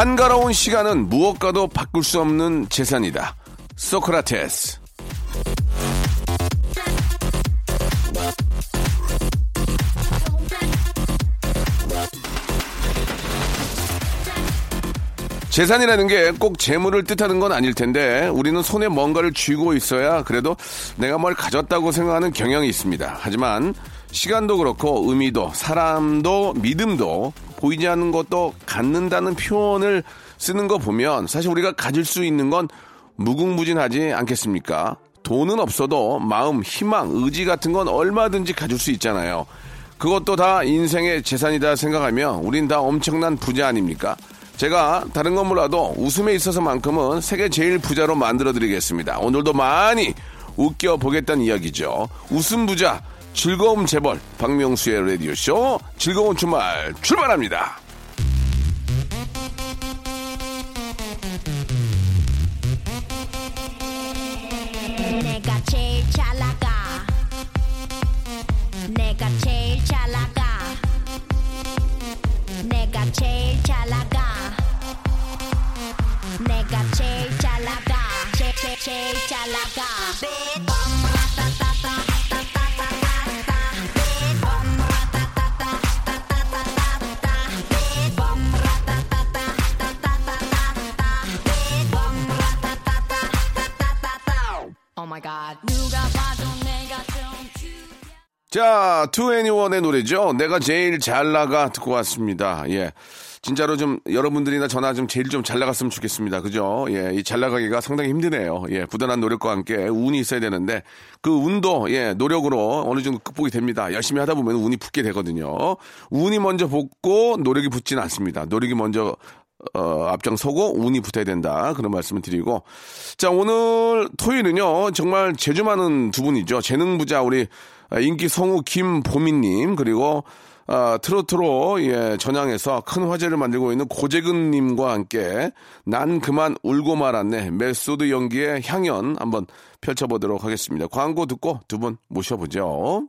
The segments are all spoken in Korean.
한가로운 시간은 무엇과도 바꿀 수 없는 재산이다 소크라테스 재산이라는 게 꼭 재물을 뜻하는 건 아닐 텐데 우리는 손에 뭔가를 쥐고 있어야 그래도 내가 뭘 가졌다고 생각하는 경향이 있습니다. 하지만 시간도 그렇고 의미도 사람도 믿음도 보이지 않는 것도 갖는다는 표현을 쓰는 거 보면 사실 우리가 가질 수 있는 건 무궁무진하지 않겠습니까? 돈은 없어도 마음, 희망, 의지 같은 건 얼마든지 가질 수 있잖아요. 그것도 다 인생의 재산이다 생각하면 우린 다 엄청난 부자 아닙니까? 제가 다른 건 몰라도 웃음에 있어서만큼은 세계 제일 부자로 만들어 드리겠습니다. 오늘도 많이 웃겨 보겠다는 이야기죠. 웃음 부자, 즐거움 재벌, 박명수의 라디오쇼, 즐거운 주말 출발합니다. 내가 제일 잘 나가. 내가 제일 잘 나가. 내가 제일 잘 나가. 내가 제일 잘 나가. 제, 제, 제일 잘 나가 자, 투애니원의 노래죠. 내가 제일 잘 나가 듣고 왔습니다. 예. 진짜로 좀 여러분들이나 저나 좀 제일 좀 잘 나갔으면 좋겠습니다. 그죠? 예. 이 잘 나가기가 상당히 힘드네요. 예. 부단한 노력과 함께 운이 있어야 되는데 그 운도 예. 노력으로 어느 정도 극복이 됩니다. 열심히 하다 보면 운이 붙게 되거든요. 운이 먼저 붙고 노력이 붙지는 않습니다. 노력이 먼저 어, 앞장서고 운이 붙어야 된다. 그런 말씀을 드리고. 자, 오늘 토요일은요, 정말 재주 많은 두 분이죠. 재능 부자 우리 인기 성우 김보미님, 그리고 아, 트로트로 예, 전향해서 큰 화제를 만들고 있는 고재근님과 함께 난 그만 울고 말았네 메소드 연기의 향연 한번 펼쳐보도록 하겠습니다. 광고 듣고 두 분 모셔보죠.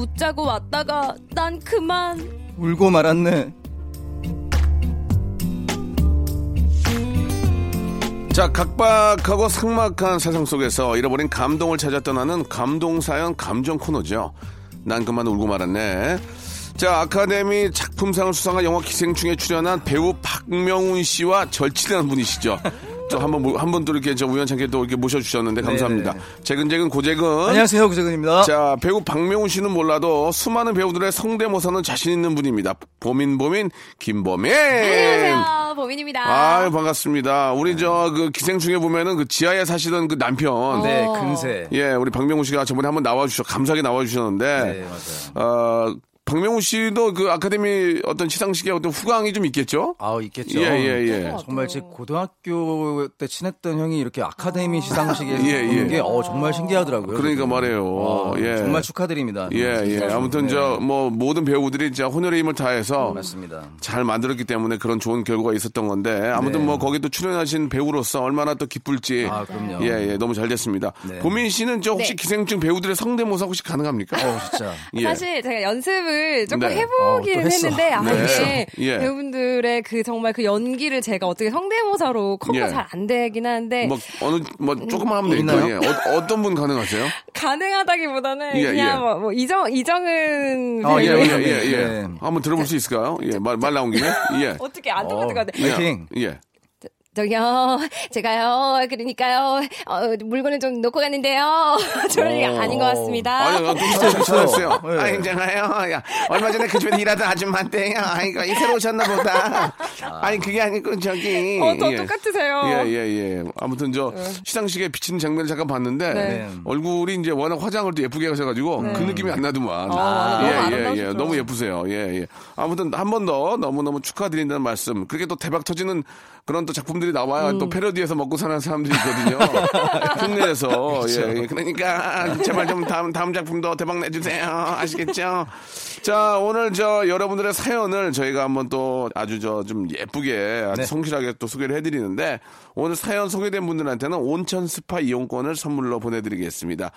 웃자고 왔다가 난 그만 울고 말았네. 자, 각박하고 삭막한 세상 속에서 잃어버린 감동을 찾아 떠나는 감동사연 감정 코너죠. 난 그만 울고 말았네. 자, 아카데미 작품상을 수상한 영화 기생충에 출연한 배우 박명훈 씨와 절친한 분이시죠. 또 한번 모- 한번 또 이렇게 저 우연찮게 또 이렇게 모셔주셨는데 감사합니다. 재근재근 고재근. 안녕하세요, 구재근입니다. 자, 배우 박명훈 씨는 몰라도 수많은 배우들의 성대모사는 자신 있는 분입니다. 보민 보민 김보민. 안녕하세요 보민입니다 아유 반갑습니다. 우리 저 그 기생충에 보면은 그 지하에 사시던 그 남편. 네, 어. 금세. 예, 우리 박명훈 씨가 저번에 한번 나와주셔 감사하게 나와주셨는데. 네, 맞아요. 어, 박명훈 씨도 그 아카데미 어떤 시상식에 어떤 후광이 좀 있겠죠? 아우 있겠죠. 예, 예, 예. 정말 제 고등학교 때 친했던 형이 이렇게 아카데미 시상식에 예, 예. 게 어, 정말 신기하더라고요. 그러니까 말이에요. 와, 예. 정말 축하드립니다. 예, 예. 아무튼 네. 저뭐 모든 배우들이 진짜 혼혈의 힘을 다해서 맞습니다. 잘 만들었기 때문에 그런 좋은 결과가 있었던 건데 아무튼 네. 뭐 거기 또 출연하신 배우로서 얼마나 또 기쁠지 아, 그럼요. 예, 예, 너무 잘 됐습니다. 네. 보민 씨는 저 혹시 네. 기생충 배우들의 성대모사 혹시 가능합니까? 어, 진짜. 예. 사실 제가 연습을 연습을 조금 네. 해보긴 어. 했는데 아 네. 이게 예. 배우분들의 그 정말 그 연기를 제가 어떻게 성대모사로 커버 예. 잘안 되긴 하는데 뭐 어느 뭐 조금만 하면 있나요? 되니까 예. 어, 어떤 분 가능하세요? 가능하다기보다는 예, 그냥 예. 뭐, 뭐 이정 이정은 어, 예, 예, 예, 예, 예. 네. 한번 들어볼 수 있을까요? 예, 말, 말 나온 김에. 예. 어떻게 안 똑같은 것 같아. 파이팅. 예. 저기요, 제가요, 그러니까요, 어, 물건을 좀 놓고 갔는데요. 저는 어. 아닌 것 같습니다. 아니, 좀 비슷했어요. 네. 아, 괜찮아요. 야, 얼마 전에 그 집에 일하던 아줌마인데요. 아이고, 이 새로 오셨나 보다. 아니, 그게 아니고, 저기. 어, 더 예. 똑같으세요. 예, 예, 예. 아무튼 저 시상식에 비치는 장면을 잠깐 봤는데 네. 얼굴이 이제 워낙 화장을 또 예쁘게 하셔가지고 그 느낌이 안 나더만. 아, 너무 예, 예, 예. 아름다우시죠. 너무 예쁘세요. 예, 예. 아무튼 한 번 더 너무너무 축하드린다는 말씀. 그렇게 또 대박 터지는 그런 또 작품들이 나와야 음. 또 패러디에서 먹고 사는 사람들이 있거든요. 흉내내서. 예, 예. 그러니까 제발 좀 다음, 다음 작품도 대박 내주세요. 아시겠죠? 자, 오늘 저 여러분들의 사연을 저희가 한번 또 아주 저 좀 예쁘게 아주 네. 성실하게 또 소개를 해드리는데 오늘 사연 소개된 분들한테는 온천 스파 이용권을 선물로 보내드리겠습니다.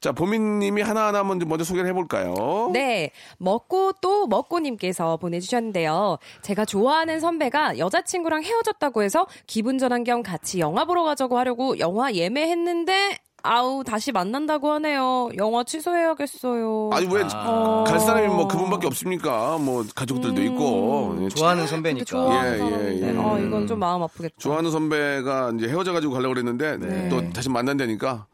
자, 보민님이 하나하나 먼저, 먼저 소개를 해볼까요? 네, 먹고 또 먹고님께서 보내주셨는데요. 제가 좋아하는 선배가 여자친구랑 헤어졌다고 해서 기분 전환 겸 같이 영화 보러 가자고 하려고 영화 예매했는데 아우 다시 만난다고 하네요. 영화 취소해야겠어요. 아니 왜 아. 갈 사람이 뭐 그분밖에 없습니까? 뭐 가족들도 있고 예, 좋아하는 선배니까. 좋아하는 예, 예, 예. 아 이건 좀 마음 아프겠다. 좋아하는 선배가 이제 헤어져 가지고 가려고 그랬는데 네. 또 다시 만난다니까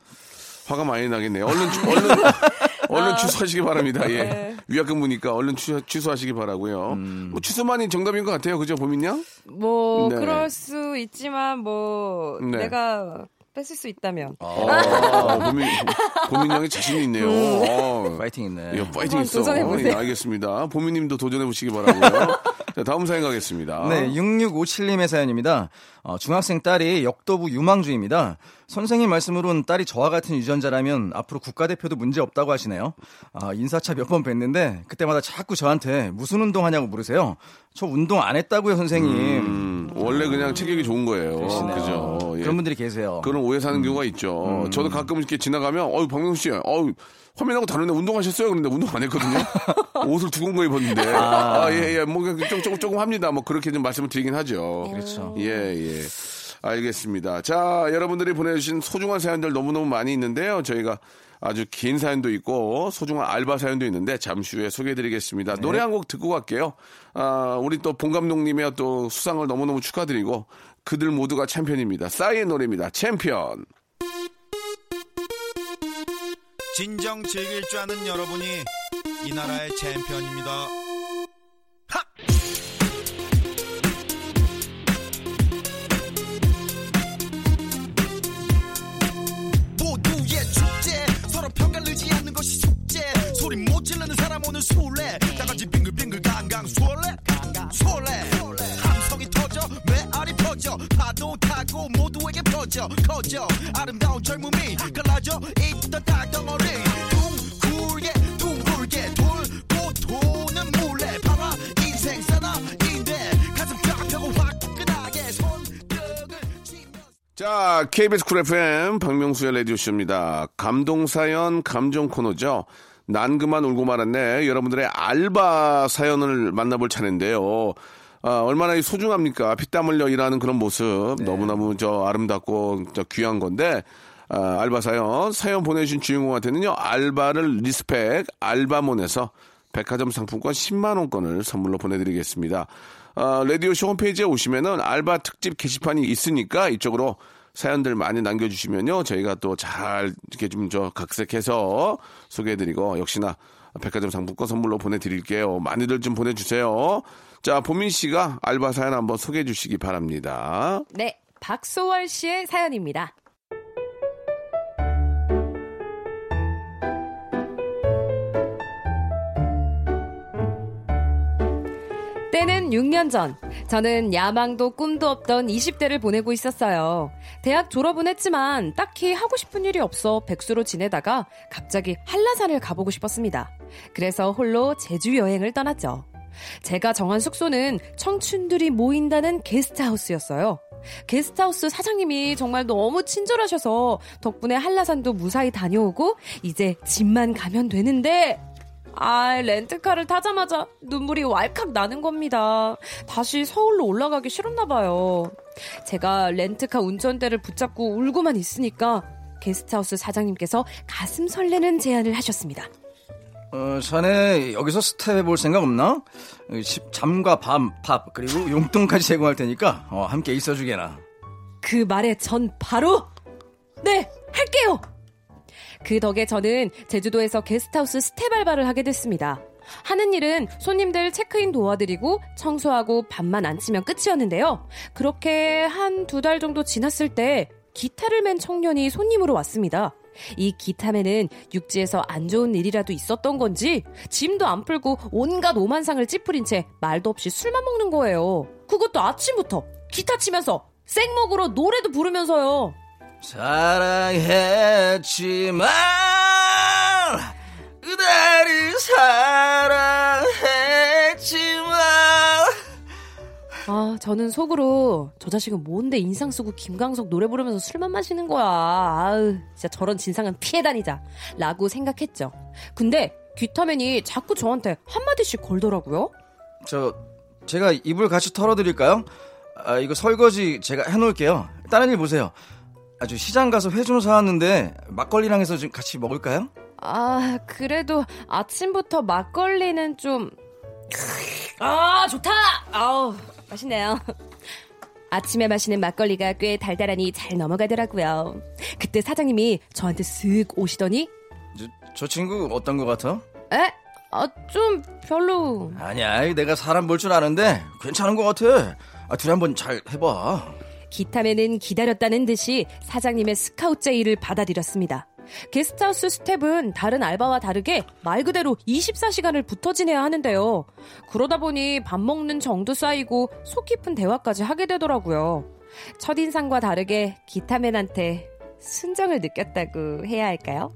화가 많이 나겠네요. 얼른 취- 얼른 얼른 취소하시기 바랍니다. 예. 네. 위약금무니까 얼른 취, 취소 하시기 바라고요. 뭐 취소만이 정답인 것 같아요. 그죠, 보민양? 뭐 네. 그럴 수 있지만 뭐 네. 내가 뺏을 수 있다면 어, 보민 보민 양이 자신이 있네요. 어. 파이팅 있네. 예, 파이팅 있어. 도전해보세요. 예, 알겠습니다. 보미님도 도전해 보시기 바라고요. 자, 다음 사연 가겠습니다. 네, 6657님의 사연입니다. 어, 중학생 딸이 역도부 유망주입니다. 선생님 말씀으론 딸이 저와 같은 유전자라면 앞으로 국가대표도 문제 없다고 하시네요. 아, 인사차 몇 번 뵀는데 그때마다 자꾸 저한테 무슨 운동 하냐고 물으세요. 저 운동 안 했다고요, 선생님. 음, 원래 그냥 체격이 좋은 거예요. 그죠. 예. 그런 분들이 계세요. 그런 오해 사는 경우가 있죠. 저도 가끔 이렇게 지나가면, 어유 박명수 씨, 어유 화면하고 다른데 운동하셨어요? 그런데 운동 안 했거든요. 옷을 두꺼운 거 입었는데. 아, 예, 예. 뭐, 조금, 조금, 조금 합니다. 뭐, 그렇게 좀 말씀을 드리긴 하죠. 그렇죠. 예, 예. 알겠습니다. 자, 여러분들이 보내주신 소중한 사연들 너무너무 많이 있는데요. 저희가 아주 긴 사연도 있고 소중한 알바 사연도 있는데 잠시 후에 소개해드리겠습니다. 노래 한 곡 듣고 갈게요. 아, 우리 또 봉 감독님의 또 수상을 너무너무 축하드리고 그들 모두가 챔피언입니다. 싸이의 노래입니다. 챔피언. 진정 즐길 줄 아는 여러분이 이 나라의 챔피언입니다. 하! 모두의 축제 서로 편 가르지 않는 것이 숙제. 소리 못 지르는 사람 오늘 술래. 다 같이 빙글빙글 강강술래? 술래. 함성이 터져 메아리 퍼져. 파도 타고 모두에게 퍼져 커져 아름다운 젊음이 갈라져 있던 땅덩어리 둥글게 둥글게 돌고 도는 물레방아 인생 사나인데 가슴 쫙 펴고 화끈하게 손뼉을 치며 자, KBS 쿨 FM 박명수의 라디오쇼입니다. 감동사연 감정 코너죠. 난 그만 울고 말았네. 여러분들의 알바 사연을 만나볼 차례인데요. 아, 얼마나 소중합니까? 피땀 흘려 일하는 그런 모습. 너무너무 저 아름답고 저 귀한 건데, 아, 알바 사연. 사연 보내주신 주인공한테는요, 알바를 respect, 알바몬에서 백화점 상품권 10만 원권을 선물로 보내드리겠습니다. 아, 라디오쇼 홈페이지에 오시면은 알바 특집 게시판이 있으니까 이쪽으로 사연들 많이 남겨주시면요. 저희가 또 잘 이렇게 좀 저 각색해서 소개해드리고 역시나 백화점 상품권 선물로 보내드릴게요. 많이들 좀 보내주세요. 자, 보민 씨가 알바 사연 한번 소개해 주시기 바랍니다. 네, 박소월 씨의 사연입니다. 때는 6년 전, 저는 야망도 꿈도 없던 20대를 보내고 있었어요. 대학 졸업은 했지만 딱히 하고 싶은 일이 없어 백수로 지내다가 갑자기 한라산을 가보고 싶었습니다. 그래서 홀로 제주 여행을 떠났죠. 제가 정한 숙소는 청춘들이 모인다는 게스트하우스였어요. 게스트하우스 사장님이 정말 너무 친절하셔서 덕분에 한라산도 무사히 다녀오고 이제 집만 가면 되는데 아, 렌트카를 타자마자 눈물이 왈칵 나는 겁니다. 다시 서울로 올라가기 싫었나 봐요. 제가 렌트카 운전대를 붙잡고 울고만 있으니까 게스트하우스 사장님께서 가슴 설레는 제안을 하셨습니다. 어, 자네 여기서 스텝 해볼 생각 없나? 잠과 밤, 밥 그리고 용돈까지 제공할 테니까 어, 함께 있어주게나. 그 말에 전 바로 네 할게요. 그 덕에 저는 제주도에서 게스트하우스 스텝 알바를 하게 됐습니다. 하는 일은 손님들 체크인 도와드리고 청소하고 밥만 안치면 끝이었는데요. 그렇게 한 두 달 정도 지났을 때 기타를 맨 청년이 손님으로 왔습니다. 이 기타맨은 육지에서 안 좋은 일이라도 있었던 건지 짐도 안 풀고 온갖 오만상을 찌푸린 채 말도 없이 술만 먹는 거예요. 그것도 아침부터 기타 치면서 생목으로 노래도 부르면서요. 사랑했지만 그대를 사랑했지만 아, 저는 속으로 저 자식은 뭔데 인상 쓰고 김광석 노래 부르면서 술만 마시는 거야. 아우, 진짜 저런 진상은 피해 다니자. 라고 생각했죠. 근데 귀타맨이 자꾸 저한테 한마디씩 걸더라고요. 저 제가 이불 같이 털어드릴까요? 아 이거 설거지 제가 해놓을게요. 다른 일 보세요. 아주 시장 가서 회 좀 사왔는데 막걸리랑 해서 좀 같이 먹을까요? 아, 그래도 아침부터 막걸리는 좀. 아, 좋다! 아우, 맛있네요. 아침에 마시는 막걸리가 꽤 달달하니 잘 넘어가더라고요. 그때 사장님이 저한테 쓱 오시더니, 저, 저 친구 어떤 것 같아? 에? 아, 좀 별로. 아니야 내가 사람 볼 줄 아는데 괜찮은 것 같아. 아 둘이 한번 잘 해봐. 기타맨은 기다렸다는 듯이 사장님의 스카우트 제의를 받아들였습니다. 게스트하우스 스텝은 다른 알바와 다르게 말 그대로 24시간을 붙어 지내야 하는데요. 그러다 보니 밥 먹는 정도 쌓이고 속 깊은 대화까지 하게 되더라고요. 첫인상과 다르게 기타맨한테 순정을 느꼈다고 해야 할까요?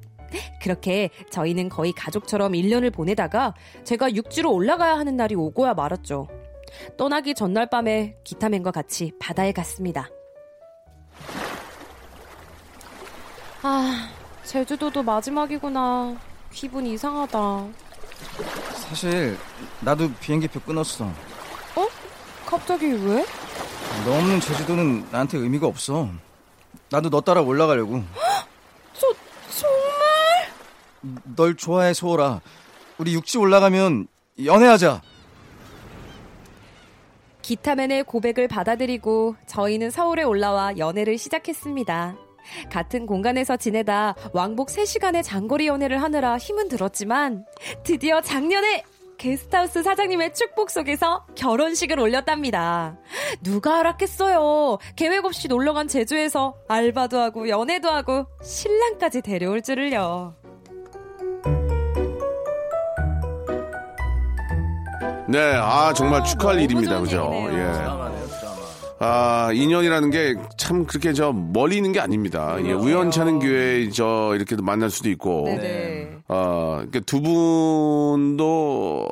그렇게 저희는 거의 가족처럼 1년을 보내다가 제가 육지로 올라가야 하는 날이 오고야 말았죠. 떠나기 전날 밤에 기타맨과 같이 바다에 갔습니다. 아, 제주도도 마지막이구나. 기분 이상하다. 사실 나도 비행기표 끊었어. 어? 갑자기 왜? 너 없는 제주도는 나한테 의미가 없어. 나도 너 따라 올라가려고. 저, 정말? 널 좋아해 소월아. 우리 육지 올라가면 연애하자. 기타맨의 고백을 받아들이고 저희는 서울에 올라와 연애를 시작했습니다. 같은 공간에서 지내다 왕복 3시간의 장거리 연애를 하느라 힘은 들었지만 드디어 작년에 게스트하우스 사장님의 축복 속에서 결혼식을 올렸답니다. 누가 알았겠어요. 계획 없이 놀러간 제주에서 알바도 하고 연애도 하고 신랑까지 데려올 줄을요. 네, 아 정말 축하할 너무 일입니다, 그죠? 예. 아 인연이라는 게 참 그렇게 저 멀리 있는 게 아닙니다. 예, 우연치 않은 기회에 저 이렇게 만날 수도 있고. 네네. 아, 그러니까 두 분도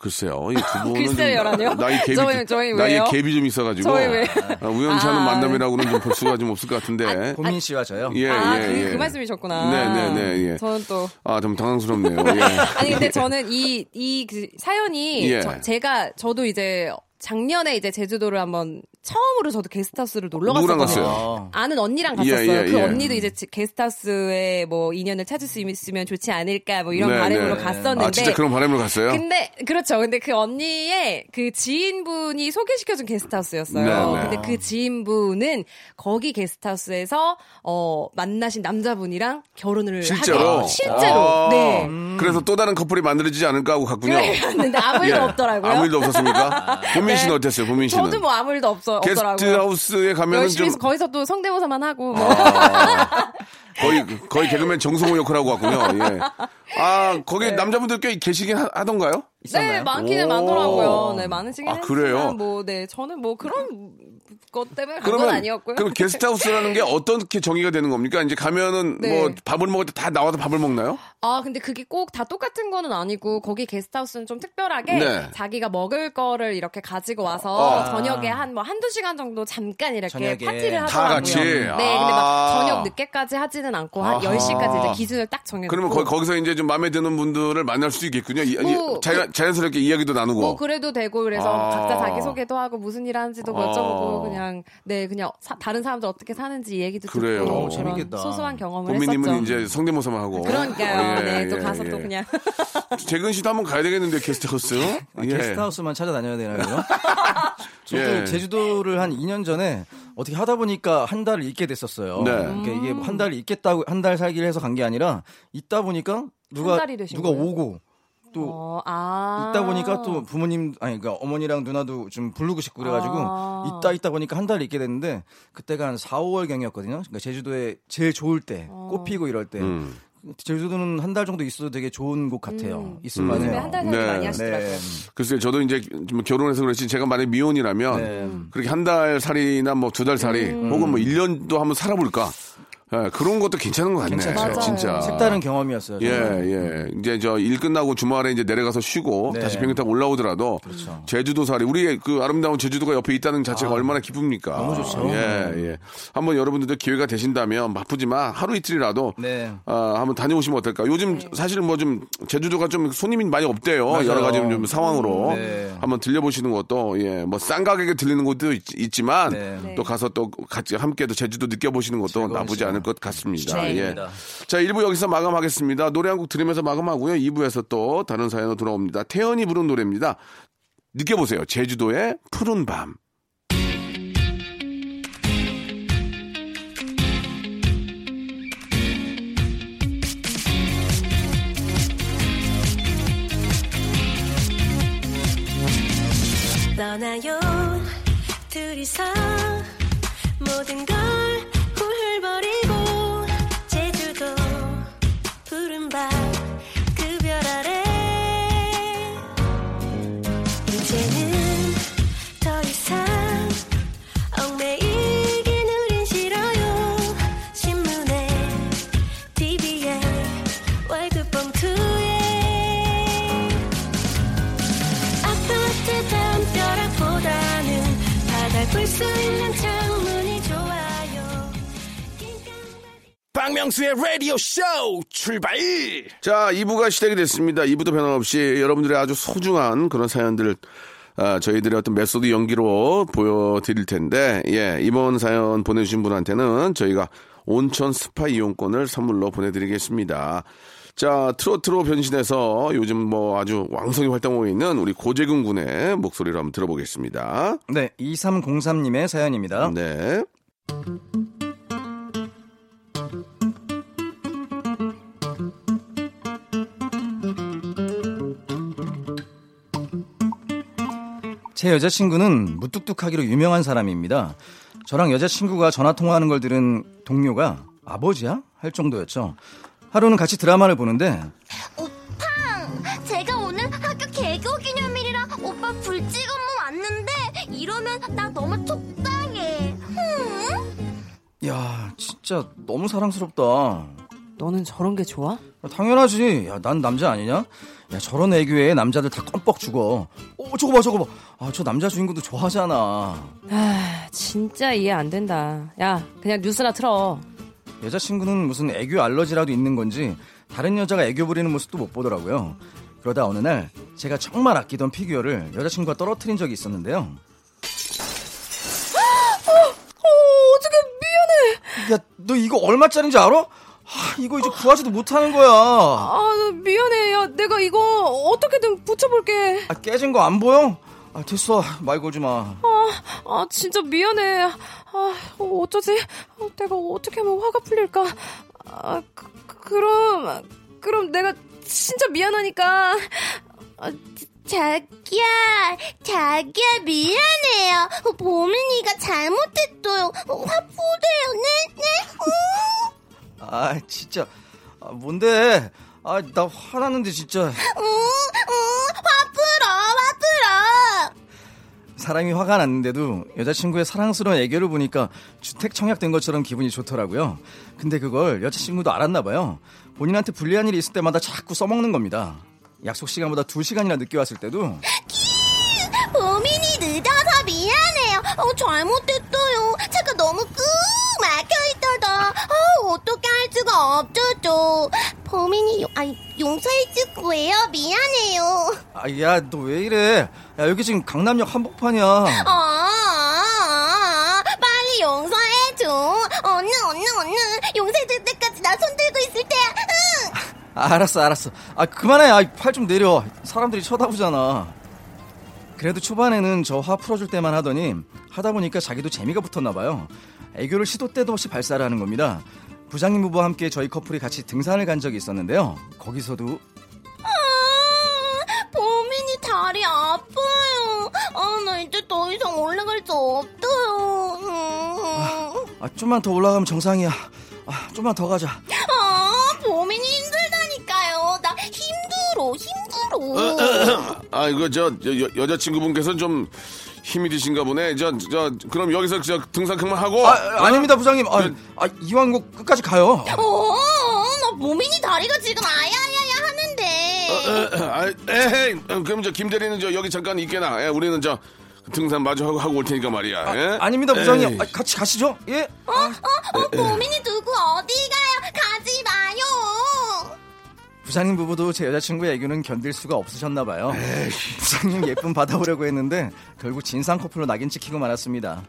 글쎄요, 이 두 분은 글쎄요라뇨? 나이 갭이 저희- 저희 나이 왜요? 갭이 좀 있어가지고 저희 왜? 아, 우연치 않은 아. 만남이라고는 좀 볼 수가 좀 없을 것 같은데. 고민 씨와 저요. 예, 아, 예, 그, 예. 그 말씀이셨구나. 네네네. 예. 저는 또. 아, 좀 당황스럽네요. 예. 아니, 근데 저는 이, 이 그 사연이 예. 저- 제가, 저도 이제 작년에 이제 제주도를 한번 처음으로 저도 게스트하우스를 놀러 누구랑 갔었거든요. 갔어요? 아는 언니랑 예, 갔었어요. 예, 그 예. 언니도 이제 지- 게스트하우스에 뭐 인연을 찾을 수 있으면 좋지 않을까 뭐 이런 네, 바람으로 네. 갔었는데. 아, 진짜 그런 바람으로 갔어요? 근데 그렇죠. 근데 그 언니의 그 지인분이 소개시켜준 게스트하우스였어요. 네, 네. 근데 그 지인분은 거기 게스트하우스에서 어 만나신 남자분이랑 결혼을 실제로? 하게 실제로 아, 네. 그래서 또 다른 커플이 만들어지지 않을까 하고 갔군요. 근데 아무 일도 예. 없더라고요. 아무 일도 없었습니까? 보민 씨는 어땠어요? 보민 씨는? 저도 뭐 아무 일도 없어 없더라고요. 게스트하우스에 가면은 열심히 좀 거기서 또 성대모사만 하고 뭐. 아, 거의 거의 개그맨 정성호 역할 하고 왔군요. 예. 아 거기 남자분들 꽤 계시긴 하, 던가요 네, 많기는 오. 많더라고요. 네, 많으시긴 아, 그래요? 했지만 뭐, 네, 저는 뭐 그런 것 때문에 간건 아니었고요. 그럼 게스트하우스라는 게 어떻게 정의가 되는 겁니까? 이제 가면은 네. 뭐 밥을 먹을 때 다 나와서 밥을 먹나요? 아, 근데 그게 꼭 다 똑같은 거는 아니고, 거기 게스트하우스는 좀 특별하게 네. 자기가 먹을 거를 이렇게 가지고 와서 아. 저녁에 한 뭐 한두 시간 정도 잠깐 이렇게 저녁에 파티를 다 하더라고요. 같이? 네, 근데 아. 막 저녁 늦게까지 하지는 않고 한 아하. 10시까지 이제 기준을 딱 정해놓고. 그러면 거, 거기서 이제 좀 마음에 드는 분들을 만날 수 있겠군요. 뭐, 자연, 자연스럽게 이야기도 나누고. 뭐 그래도 되고 그래서 아. 각자 자기 소개도 하고 무슨 일 하는지도 아. 여쭤보고 그냥 네 그냥 사- 다른 사람들 어떻게 사는지 얘기도 그래요. 듣고 오, 그런 재밌겠다. 소소한 경험을 본미님은 했었죠. 이제 성대모사만 하고. 그러니까요. 예, 네, 또 예, 가서 예. 또 그냥 재근 씨도 한번 가야 되겠는데 게스트하우스. 아, 예. 게스트하우스만 찾아다녀야 되나요? 저도 예. 제주도를 한 2년 전에 어떻게 하다 보니까 한 달을 있게 됐었어요. 네. 그러니까 이게 한달 있겠다고 한 달 살기를 해서 간 게 아니라 있다 보니까 누가 누가 거예요? 오고 또 어, 아. 있다 보니까 또 부모님 아니 그러니까 어머니랑 누나도 좀 부르고 싶고 그래가지고 아. 있다 있다 보니까 한 달 있게 됐는데 그때가 한 4, 5월 경이었거든요. 그러니까 제주도에 제일 좋을 때, 어. 꽃 피고 이럴 때. 음. 제주도는 한 달 정도 있어도 되게 좋은 곳 같아요. 음. 있을 만해요. 요즘에 한달 살기 네. 많이 하시더라고요. 네. 글쎄요, 저도 이제 좀 결혼해서 그렇지 제가 만약 미혼이라면 네. 그렇게 한 달 살이나 뭐 두 달 살이 음. 혹은 뭐 1년도 한번 살아볼까. 예, 그런 것도 괜찮은 것 같네. 괜찮죠. 진짜. 색다른 경험이었어요. 예. 예. 이제 저 일 끝나고 주말에 이제 내려가서 쉬고 네. 다시 비행기 타고 올라오더라도 그렇죠. 제주도 살이 우리의 그 아름다운 제주도가 옆에 있다는 자체가 얼마나 기쁩니까? 너무 좋죠. 예, 예. 한번 여러분들도 기회가 되신다면 바쁘지만 하루 이틀이라도 네. 아, 한번 다녀오시면 어떨까? 요즘 사실 뭐 좀 제주도가 좀 손님이 많이 없대요. 맞아요. 여러 가지 좀 상황으로 네. 한번 들려보시는 것도 예, 뭐 싼 가격에 들리는 것도 있, 지만 네. 또 가서 또 같이 함께 또 제주도 느껴보시는 것도 나쁘지 시간. 않을 것 같습니다. 예. 좋습니다. 자, 1부 여기서 마감하겠습니다. 노래 한 곡 들으면서 마감하고요. 2부에서 또 다른 사연으로 돌아옵니다. 태연이 부른 노래입니다. 느껴보세요. 제주도의 푸른 밤. 떠나요 둘이서 모든 걸 박명수의 라디오 쇼 출발 자, 2부가 시작이 됐습니다. 2부도 변함없이 여러분들의 아주 소중한 그런 사연들을 아, 저희들의 어떤 메소드 연기로 보여드릴 텐데, 예, 이번 사연 보내주신 분한테는 저희가 온천 스파 이용권을 선물로 보내드리겠습니다. 자, 트로트로 변신해서 요즘 뭐 아주 왕성히 활동하고 있는 우리 고재근 군의 목소리를 한번 들어보겠습니다. 네, 2303님의 사연입니다. 네. 제 여자친구는 무뚝뚝하기로 유명한 사람입니다. 저랑 여자친구가 전화 통화하는 걸 들은 동료가 아버지야? 할 정도였죠. 하루는 같이 드라마를 보는데 오팡! 제가 오늘 학교 개교 기념일이라 오빠 불직 업무 왔는데 이러면 나 너무 속상해. 흠? 야, 진짜 너무 사랑스럽다. 너는 저런 게 좋아? 야, 당연하지. 야, 난 남자 아니냐? 야, 저런 애교에 남자들 다 껌뻑 죽어. 어, 저거 봐, 저거 봐. 아, 저 남자 주인공도 좋아하잖아. 아, 진짜 이해 안 된다. 야, 그냥 뉴스나 틀어. 여자친구는 무슨 애교 알러지라도 있는 건지 다른 여자가 애교 부리는 모습도 못 보더라고요. 그러다 어느 날 제가 정말 아끼던 피규어를 여자친구가 떨어뜨린 적이 있었는데요. 어, 어떻게 미안해. 야, 너 이거 얼마짜린지 알아? 아, 이거 이제 구하지도 못하는 거야. 아, 미안해. 야, 내가 이거 어떻게든 붙여볼게. 아, 깨진 거 안 보여? 아, 됐어. 말 걸지 마. 아, 아, 진짜 미안해. 아, 어, 어쩌지? 어, 내가 어떻게 하면 화가 풀릴까? 아, 그, 그럼, 그럼 내가 진짜 미안하니까. 아, 자기야, 자기야 미안해요. 보민이가 잘못했어요. 화푸대요, 네, 네. 아, 진짜. 아, 뭔데? 아, 나 화났는데 진짜. 응, 응, 사람이 화가 났는데도 여자친구의 사랑스러운 애교를 보니까 주택 청약된 것처럼 기분이 좋더라고요. 근데 그걸 여자친구도 알았나 봐요. 본인한테 불리한 일이 있을 때마다 자꾸 써먹는 겁니다. 약속 시간보다 2시간이나 늦게 왔을 때도 범인이 늦어서 미안해요. 어, 잘못했어요. 차가 너무 끄 막혀있더라. 어, 어떻게 할 수가 없죠. 범인이 용, 아니, 용서해줄 거예요. 미안해요. 아, 야, 너 왜 이래? 야, 여기 지금 강남역 한복판이야. 아, 아, 아, 빨리 용서해줘. 언니, 언니, 언니. 용서해줄 때까지 나 손 들고 있을 때야. 응. 아, 알았어, 알았어. 아, 그만해. 아, 팔 좀 내려. 사람들이 쳐다보잖아. 그래도 초반에는 저 화 풀어줄 때만 하더니 하다 보니까 자기도 재미가 붙었나 봐요. 애교를 시도 때도 없이 발사를 하는 겁니다. 부장님 부부와 함께 저희 커플이 같이 등산을 간 적이 있었는데요. 거기서도 아, 범인이 다리 아파요. 아, 나 이제 더 이상 올라갈 수 없어요. 음. 아, 좀만 더 올라가면 정상이야. 아, 좀만 더 가자. 아, 범인이 힘들다니까요. 나 힘들어, 힘들어. 아 이거 저 여, 여자친구분께서 좀 힘이 드신가 보네. 저 저 그럼 여기서 저 등산 그만 하고. 아, 아닙니다, 부장님. 아, 아 이왕 거 끝까지 가요. 어, 나 범인이 다리가 지금 아야야야 하는데. 아, 에헤이. 그럼 저 김대리는 저 여기 잠깐 있게나. 예, 우리는 저 등산 마저 하고 하고 올 테니까 말이야. 예? 아 닙니다, 부장님. 에이. 아, 같이 가시죠. 예. 어, 어, 어, 범인이 두고 어디 가요? 부장님 부부도 제 여자친구의 애교는 견딜 수가 없으셨나 봐요. 부장님 예쁨 받아오려고 했는데 결국 진상 커플로 낙인 찍히고 말았습니다.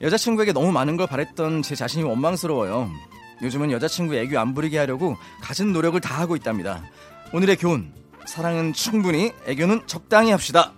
여자친구에게 너무 많은 걸 바랬던 제 자신이 원망스러워요. 요즘은 여자친구 애교 안 부리게 하려고 갖은 노력을 다 하고 있답니다. 오늘의 교훈. 사랑은 충분히, 애교는 적당히 합시다.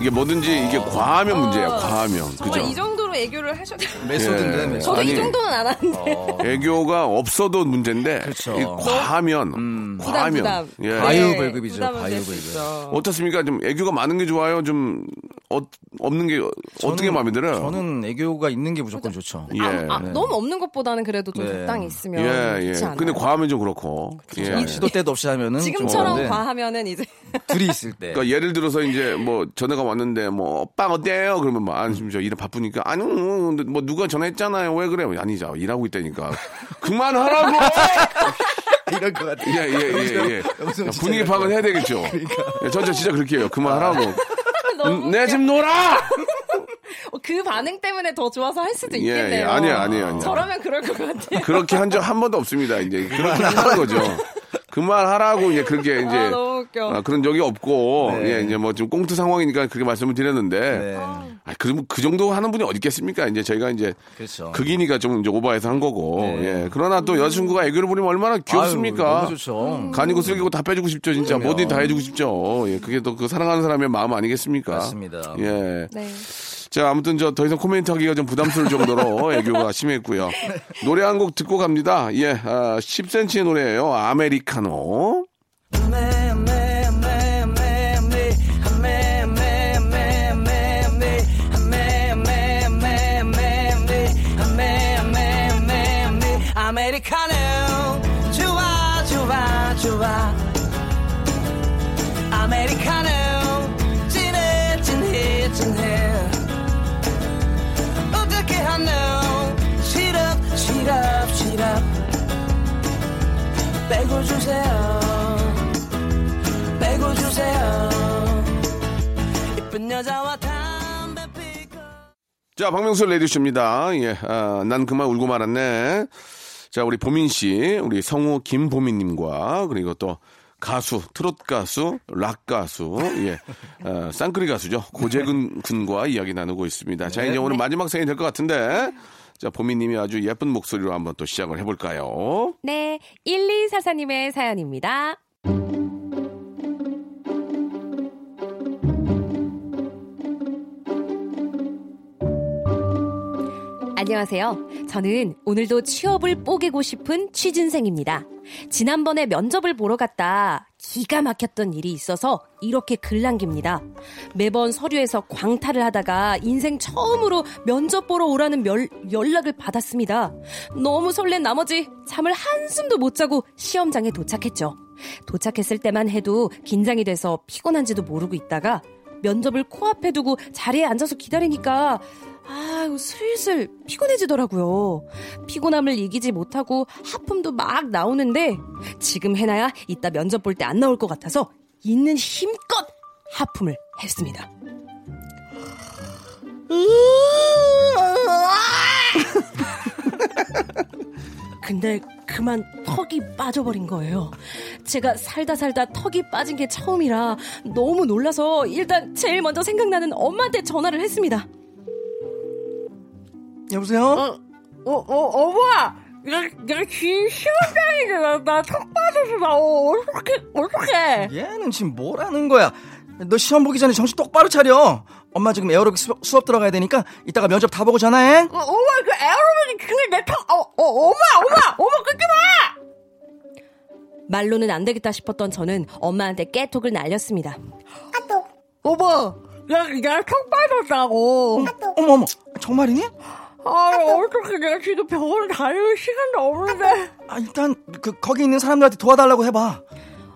이게, 뭐- 뭐든지 이게 과하면 문제야. 과하면. 어, 정말 그죠? 이 정도로 애교를 하셔도 메소드인데, 예. 메소드. 저도 아니, 이 정도는 안 하는데 애교가 없어도 문제인데 그렇죠. 이 과하면 부담 과하면 부담 예. 네, 과유불급이죠, 될수 과유불급. 어떻습니까? 좀 애교가 많은 게 좋아요. 좀 어, 없는 게 어떻게 마음에 들어요? 저는 애교가 있는 게 무조건 좋죠. 예. 아, 아, 네. 너무 없는 것보다는 그래도 좀 네. 적당히 있으면 예, 예. 좋지 않아요? 근데 과하면 좀 그렇고. 예. 이 시도 때도 없이 하면은 좀 지금처럼 과하면은 이제 둘이 있을 때. 그러니까 예를 들어서 이제 뭐 전화가 왔는데 뭐 오빠 어때요? 그러면 뭐 아니 지금 저 일을 바쁘니까 아니요 뭐 누가 전화했잖아요. 왜 그래요? 아니죠 일하고 있다니까 그만하라고. 이럴 것 같아. 예예 예 예, 예. 영수 진짜 분위기 것 해야 되겠죠. 예, 저, 저 진짜 그렇게 해요. 그만하라고. 음, 내집 놀아. 어, 그 반응 때문에 더 좋아서 할 수도 예, 있겠네요. 예. 아니에요, 아니에요, 아니에요. 저라면 그럴 것 같아요. 그렇게 한 적 한 번도 없습니다. 이제 그렇게 하는 거죠. 그만하라고 이제 그렇게 이제 아, 너무 웃겨. 아, 그런 적이 없고 네. 예, 이제 뭐 좀 꽁트 상황이니까 그렇게 말씀을 드렸는데 네. 아, 그럼 그 정도 하는 분이 어디 있겠습니까? 이제 저희가 이제 그렇죠. 극이니까 좀 이제 오버해서 한 거고. 네. 예. 그러나 또 여자친구가 애교를 부리면 얼마나 귀엽습니까? 아유, 너무 좋죠. 간이고 쓸기고 다 빼주고 싶죠, 진짜. 뭐든지 다 해주고 싶죠. 예. 그게 또 그 사랑하는 사람의 마음 아니겠습니까? 맞습니다. 예. 네. 자, 아무튼 저 더 이상 코멘트 하기가 좀 부담스러울 정도로 애교가 심했고요. 노래 한 곡 듣고 갑니다. 예, 아, 10cm의 노래예요. 아메리카노. 아메리카노 주세요 빼고 주세요 이쁜 여자와 담배 피고 자, 박명수 레디쇼입니다. 예, 아, 난 그만 울고 말았네. 자, 우리 보민 씨, 우리 성우 김보민님과 그리고 또 가수, 트롯 가수, 락 가수, 예, 어, 쌍끌이 가수죠. 고재근 군과 이야기 나누고 있습니다. 자, 이제 오늘 마지막 생이 될 것 같은데. 자, 보민님이 아주 예쁜 목소리로 한번 또 시작을 해볼까요? 네, 1244님의 사연입니다. 안녕하세요. 저는 오늘도 취업을 뽀개고 싶은 취준생입니다. 지난번에 면접을 보러 갔다 기가 막혔던 일이 있어서 이렇게 글 남깁니다. 매번 서류에서 광탈을 하다가 인생 처음으로 면접 보러 오라는 멸- 연락을 받았습니다. 너무 설렌 나머지 잠을 한숨도 못 자고 시험장에 도착했죠. 도착했을 때만 해도 긴장이 돼서 피곤한지도 모르고 있다가 면접을 코앞에 두고 자리에 앉아서 기다리니까 아유 슬슬 피곤해지더라고요. 피곤함을 이기지 못하고 하품도 막 나오는데 지금 해놔야 이따 면접 볼 때 안 나올 것 같아서 있는 힘껏 하품을 했습니다. 근데 그만 턱이 빠져버린 거예요. 제가 살다 살다 턱이 빠진 게 처음이라 너무 놀라서 일단 제일 먼저 생각나는 엄마한테 전화를 했습니다. 여보세요? 어, 어, 어, 엄마! 나, 나 시험장인데 나턱 빠져서 나 어떡해, 어떡해! 얘는 지금 뭐라는 거야? 너 시험 보기 전에 정신 똑바로 차려. 엄마 지금 에어로빅 수업, 수업 들어가야 되니까 이따가 면접 다 보고 전화해. 어, 엄마 그 에어로빅이 근데 내 턱, 어, 어, 엄마, 엄마, 엄마 끊지 마! 말로는 안 되겠다 싶었던 저는 엄마한테 깨톡을 날렸습니다. 어머, 야, 내가 턱 빠졌다고. 어머 어머 정말이니? 아, 어떡해. 내가 지금 병원 다닐 시간도 없는데. 아, 일단 그 거기 있는 사람들한테 도와달라고 해봐.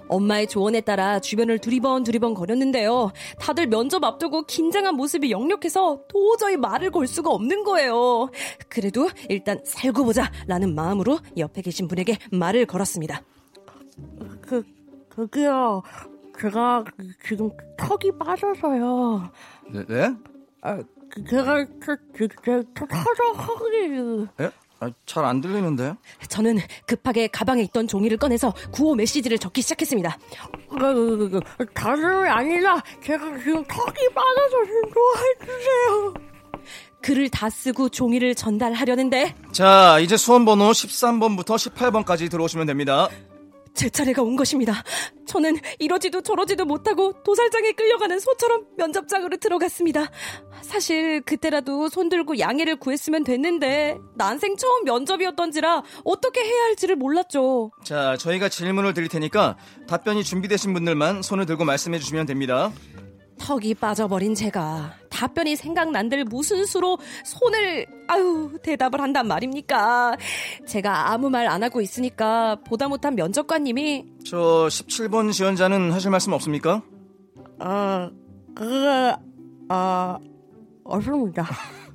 엄마의 조언에 따라 주변을 두리번 두리번 거렸는데요. 다들 면접 앞두고 긴장한 모습이 역력해서 도저히 말을 걸 수가 없는 거예요. 그래도 일단 살고 보자 라는 마음으로 옆에 계신 분에게 말을 걸었습니다. 그, 그게요. 제가 지금 턱이 빠져서요. 네? 네? 아, 그, 제가, 저, 저, 저, 저, 터져하기. 예? 아, 잘안 들리는데. 저는 급하게 가방에 있던 종이를 꺼내서 구호 메시지를 적기 시작했습니다. 그, 그, 그, 그, 다름이 아니라, 제가 지금 턱이 빠져서 좀 도와주세요. 글을 다 쓰고 종이를 전달하려는데 자, 이제 수험 번호 13번부터 18번까지 들어오시면 됩니다. 제 차례가 온 것입니다. 저는 이러지도 저러지도 못하고 도살장에 끌려가는 소처럼 면접장으로 들어갔습니다. 사실 그때라도 손들고 양해를 구했으면 됐는데 난생 처음 면접이었던지라 어떻게 해야 할지를 몰랐죠. 자, 저희가 질문을 드릴 테니까 답변이 준비되신 분들만 손을 들고 말씀해 주시면 됩니다. 턱이 빠져버린 제가 답변이 생각난들 무슨 수로 손을 아유 대답을 한단 말입니까? 제가 아무 말 안 하고 있으니까 보다 못한 면접관님이 저 17번 지원자는 하실 말씀 없습니까? 아, 그, 아, 없습니다.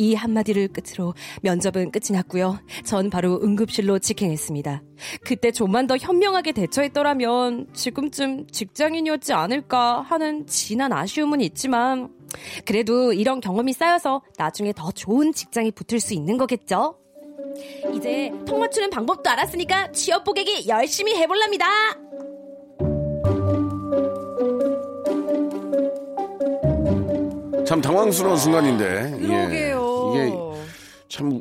이 한마디를 끝으로 면접은 끝이 났고요. 전 바로 응급실로 직행했습니다. 그때 좀만 더 현명하게 대처했더라면 지금쯤 직장인이었지 않을까 하는 진한 아쉬움은 있지만 그래도 이런 경험이 쌓여서 나중에 더 좋은 직장에 붙을 수 있는 거겠죠? 이제 턱 맞추는 방법도 알았으니까 취업 보객이 열심히 해볼랍니다. 참 당황스러운 순간인데. 그러게요. 예. 이게 참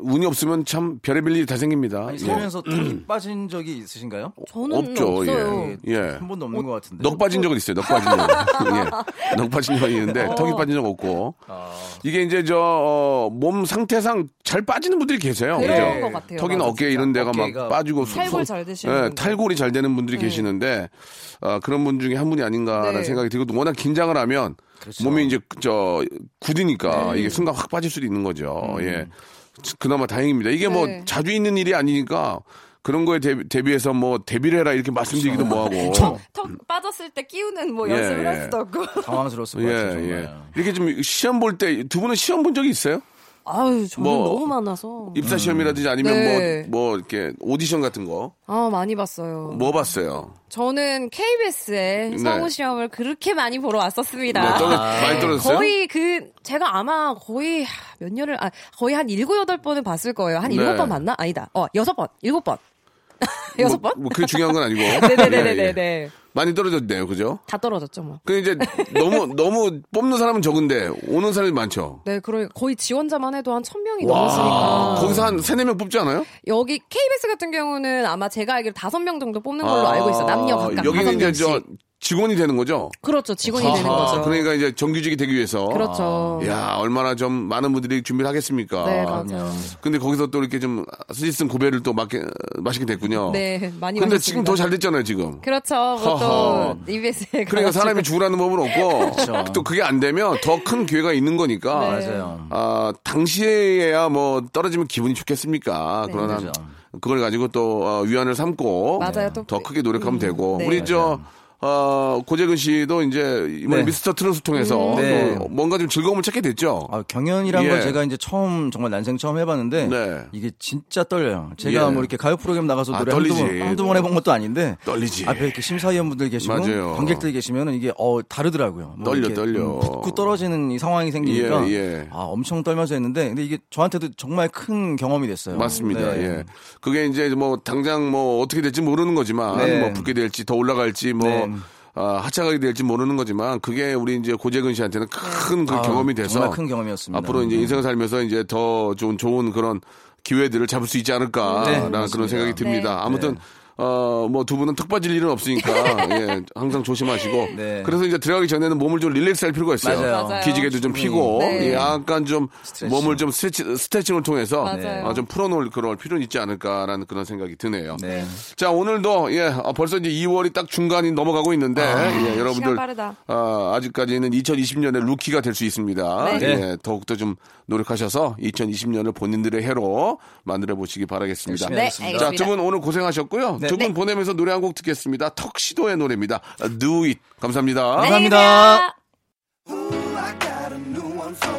운이 없으면 참 별의별 일이 다 생깁니다. 아니, 예. 살면서 턱이 빠진 적이 있으신가요? 저는 없죠. 없어요. 예. 예. 한 번도 없는 것 같은데. 넉 빠진 적은 있어요. 넉 빠진 적. 예. 넉 빠진 적이 있는데 턱이 빠진 적 없고. 아, 이게 이제 저몸 상태상 잘 빠지는 분들이 계세요. 그런 그죠? 것 같아요. 턱이나 맞아, 어깨 진짜. 이런 데가 막 빠지고 소- 탈골 소- 잘 되시는 예, 분들. 탈골이 잘 되는 분들이 네. 계시는데 아, 그런 분 중에 한 분이 아닌가라는 네. 생각이 들고 워낙 긴장을 하면 그렇죠. 몸이 이제 저 굳으니까 네. 이게 순간 확 빠질 수도 있는 거죠. 예. 그나마 다행입니다. 이게 뭐 네. 자주 있는 일이 아니니까 그런 거에 대비, 대비 해서 뭐 대비를 해라 이렇게 말씀드리기도 뭐하고. 턱 빠졌을 때 끼우는 뭐 예, 연습을 예. 할 수도 없고. 당황스러웠을 것 예, 같아요. 예. 이렇게 좀 시험 볼 때 두 분은 시험 본 적이 있어요? 아유, 저는 뭐, 너무 많아서. 입사 시험이라든지 아니면 네. 뭐, 뭐, 이렇게 오디션 같은 거. 아, 많이 봤어요. 뭐 봤어요? 저는 KBS에 네. 성우 시험을 그렇게 많이 보러 왔었습니다. 뭐 떨어, 많이 떨어졌어요? 거의 그 제가 아마 거의 하, 몇 년을 아 거의 한 일곱 여덟 번은 봤을 거예요. 한 네. 일곱 번 봤나? 아니다. 어 여섯 번, 일곱 번, 여섯 번? 뭐, 뭐 그게 중요한 건 아니고. 네네네네네. 예, 예. 많이 떨어졌네요, 그죠? 다 떨어졌죠 뭐. 그 이제 너무 너무 뽑는 사람은 적은데 오는 사람이 많죠. 네, 그러니까 거의 지원자만 해도 한 천 명이 와, 넘으시니까. 거기서 한 세네 명 뽑지 않아요? 여기 KBS 같은 경우는 아마 제가 알기로 다섯 명 정도 뽑는 걸로 알고 있어. 요 남녀 각각 다섯 여기는 이제. 저 직원이 되는 거죠. 그렇죠. 직원이 되는 아하, 거죠. 그러니까 이제 정규직이 되기 위해서. 그렇죠. 야 얼마나 좀 많은 분들이 준비를 하겠습니까. 네, 맞아요. 근데 거기서 또 이렇게 좀 스시슨 고배를 또 맞게 마시게 됐군요. 네, 많이 근데 마셨습니다. 지금 더 잘 됐잖아요 지금. 그렇죠. 뭐또 EBS에 그러니까 사람이 죽으라는 법은 없고 그렇죠. 또 그게 안 되면 더 큰 기회가 있는 거니까. 네. 맞아요. 아 당시에야 뭐 떨어지면 기분이 좋겠습니까? 네. 그러나 그렇죠. 그걸 가지고 또 어, 위안을 삼고 맞아요. 또더 크게 노력하면 되고 네. 우리 저 어, 고재근 씨도 이제 이번에 네. 미스터 트롯을 통해서 네. 또 뭔가 좀 즐거움을 찾게 됐죠. 아, 경연이란 예. 걸 제가 이제 처음 정말 난생 처음 해봤는데 네. 이게 진짜 떨려요. 제가 예. 뭐 이렇게 가요 프로그램 나가서 아, 노래 한두 번, 떨리지. 한두 번 해본 것도 아닌데 떨리지. 앞에 이렇게 심사위원분들 계시고 맞아요. 관객들 계시면은 이게 어 다르더라고요. 뭐 떨려, 떨려. 음, 붙고 떨어지는 이 상황이 생기니까 예, 예. 아 엄청 떨면서 했는데 근데 이게 저한테도 정말 큰 경험이 됐어요. 맞습니다. 네. 예. 그게 이제 뭐 당장 뭐 어떻게 될지 모르는 거지만 네. 뭐 붙게 될지 더 올라갈지 뭐 네. 아, 하차가게 될지 모르는 거지만 그게 우리 이제 고재근 씨한테는 큰그 아, 경험이 돼서 정말 큰 경험이었습니다. 앞으로 이제 네. 인생을 살면서 이제 더 좋은 좋은 그런 기회들을 잡을 수 있지 않을까라는 네, 그런. 생각이 듭니다. 네. 아무튼 어, 뭐 두 분은 턱 빠질 일은 없으니까 예, 항상 조심하시고 네. 그래서 이제 들어가기 전에는 몸을 좀 릴렉스 할 필요가 있어요. 맞아요. 맞아요. 기지개도 좀 피고 네. 예, 약간 좀 스트레칭. 몸을 좀 스트레치, 스트레칭을 통해서. 아, 좀 풀어놓을 그럴 필요는 있지 않을까라는 그런 생각이 드네요. 네. 자 오늘도 예 아, 벌써 이제 2월이 딱 중간이 넘어가고 있는데 예, 시간 여러분들. 아, 아직까지는 2020년에 루키가 될 수 있습니다. 네. 예, 더욱더 좀 노력하셔서 2020년을 본인들의 해로 만들어 보시기 바라겠습니다. 네. 자. 두 분 오늘 고생하셨고요. 네. 두분 보내면서 노래 한 곡 듣겠습니다. 턱시도의 노래입니다. Do it. 감사합니다. 감사합니다. I got a new one for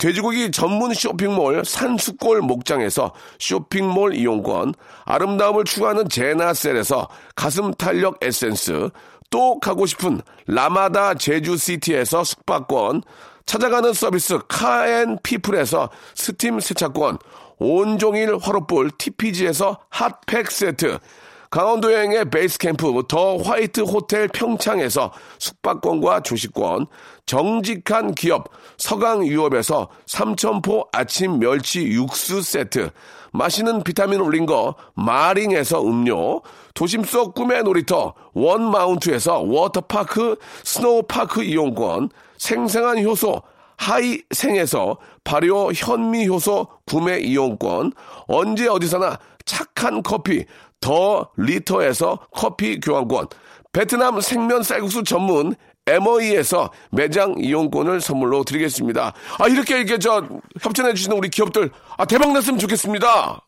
돼지고기 전문 쇼핑몰 산수골 목장에서 쇼핑몰 이용권, 아름다움을 추구하는 제나셀에서 가슴 탄력 에센스, 또 가고 싶은 라마다 제주시티에서 숙박권, 찾아가는 서비스 카앤피플에서 스팀 세차권, 온종일 화롯불 TPG에서 핫팩 세트, 강원도 여행의 베이스 캠프 더 화이트 호텔 평창에서 숙박권과 조식권, 정직한 기업 서강유업에서 삼천포 아침 멸치 육수 세트, 마시는 비타민 올린 거 마링에서 음료, 도심 속 꿈의 놀이터 원마운트에서 워터파크 스노우파크 이용권, 생생한 효소 하이생에서 발효 현미 효소 구매 이용권, 언제 어디서나 착한 커피 더 리터에서 커피 교환권, 베트남 생면 쌀국수 전문 에머이에서 매장 이용권을 선물로 드리겠습니다. 아 이렇게 이렇게 저 협찬해 주시는 우리 기업들 아 대박 났으면 좋겠습니다.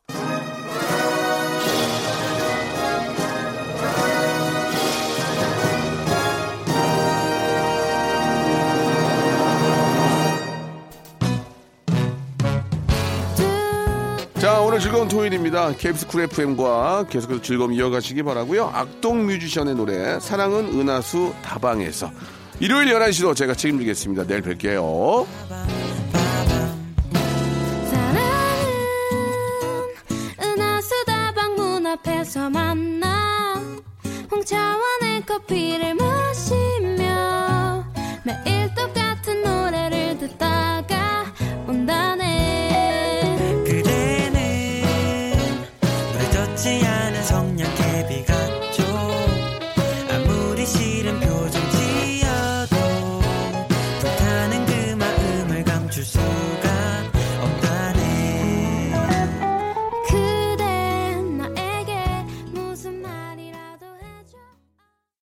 오늘 즐거운 토요일입니다. KBS 쿨 FM과 계속해서 즐거움 이어가시기 바라고요 악동 뮤지션의 노래, 사랑은 은하수 다방에서. 일요일 11시도 제가 책임지겠습니다. 내일 뵐게요.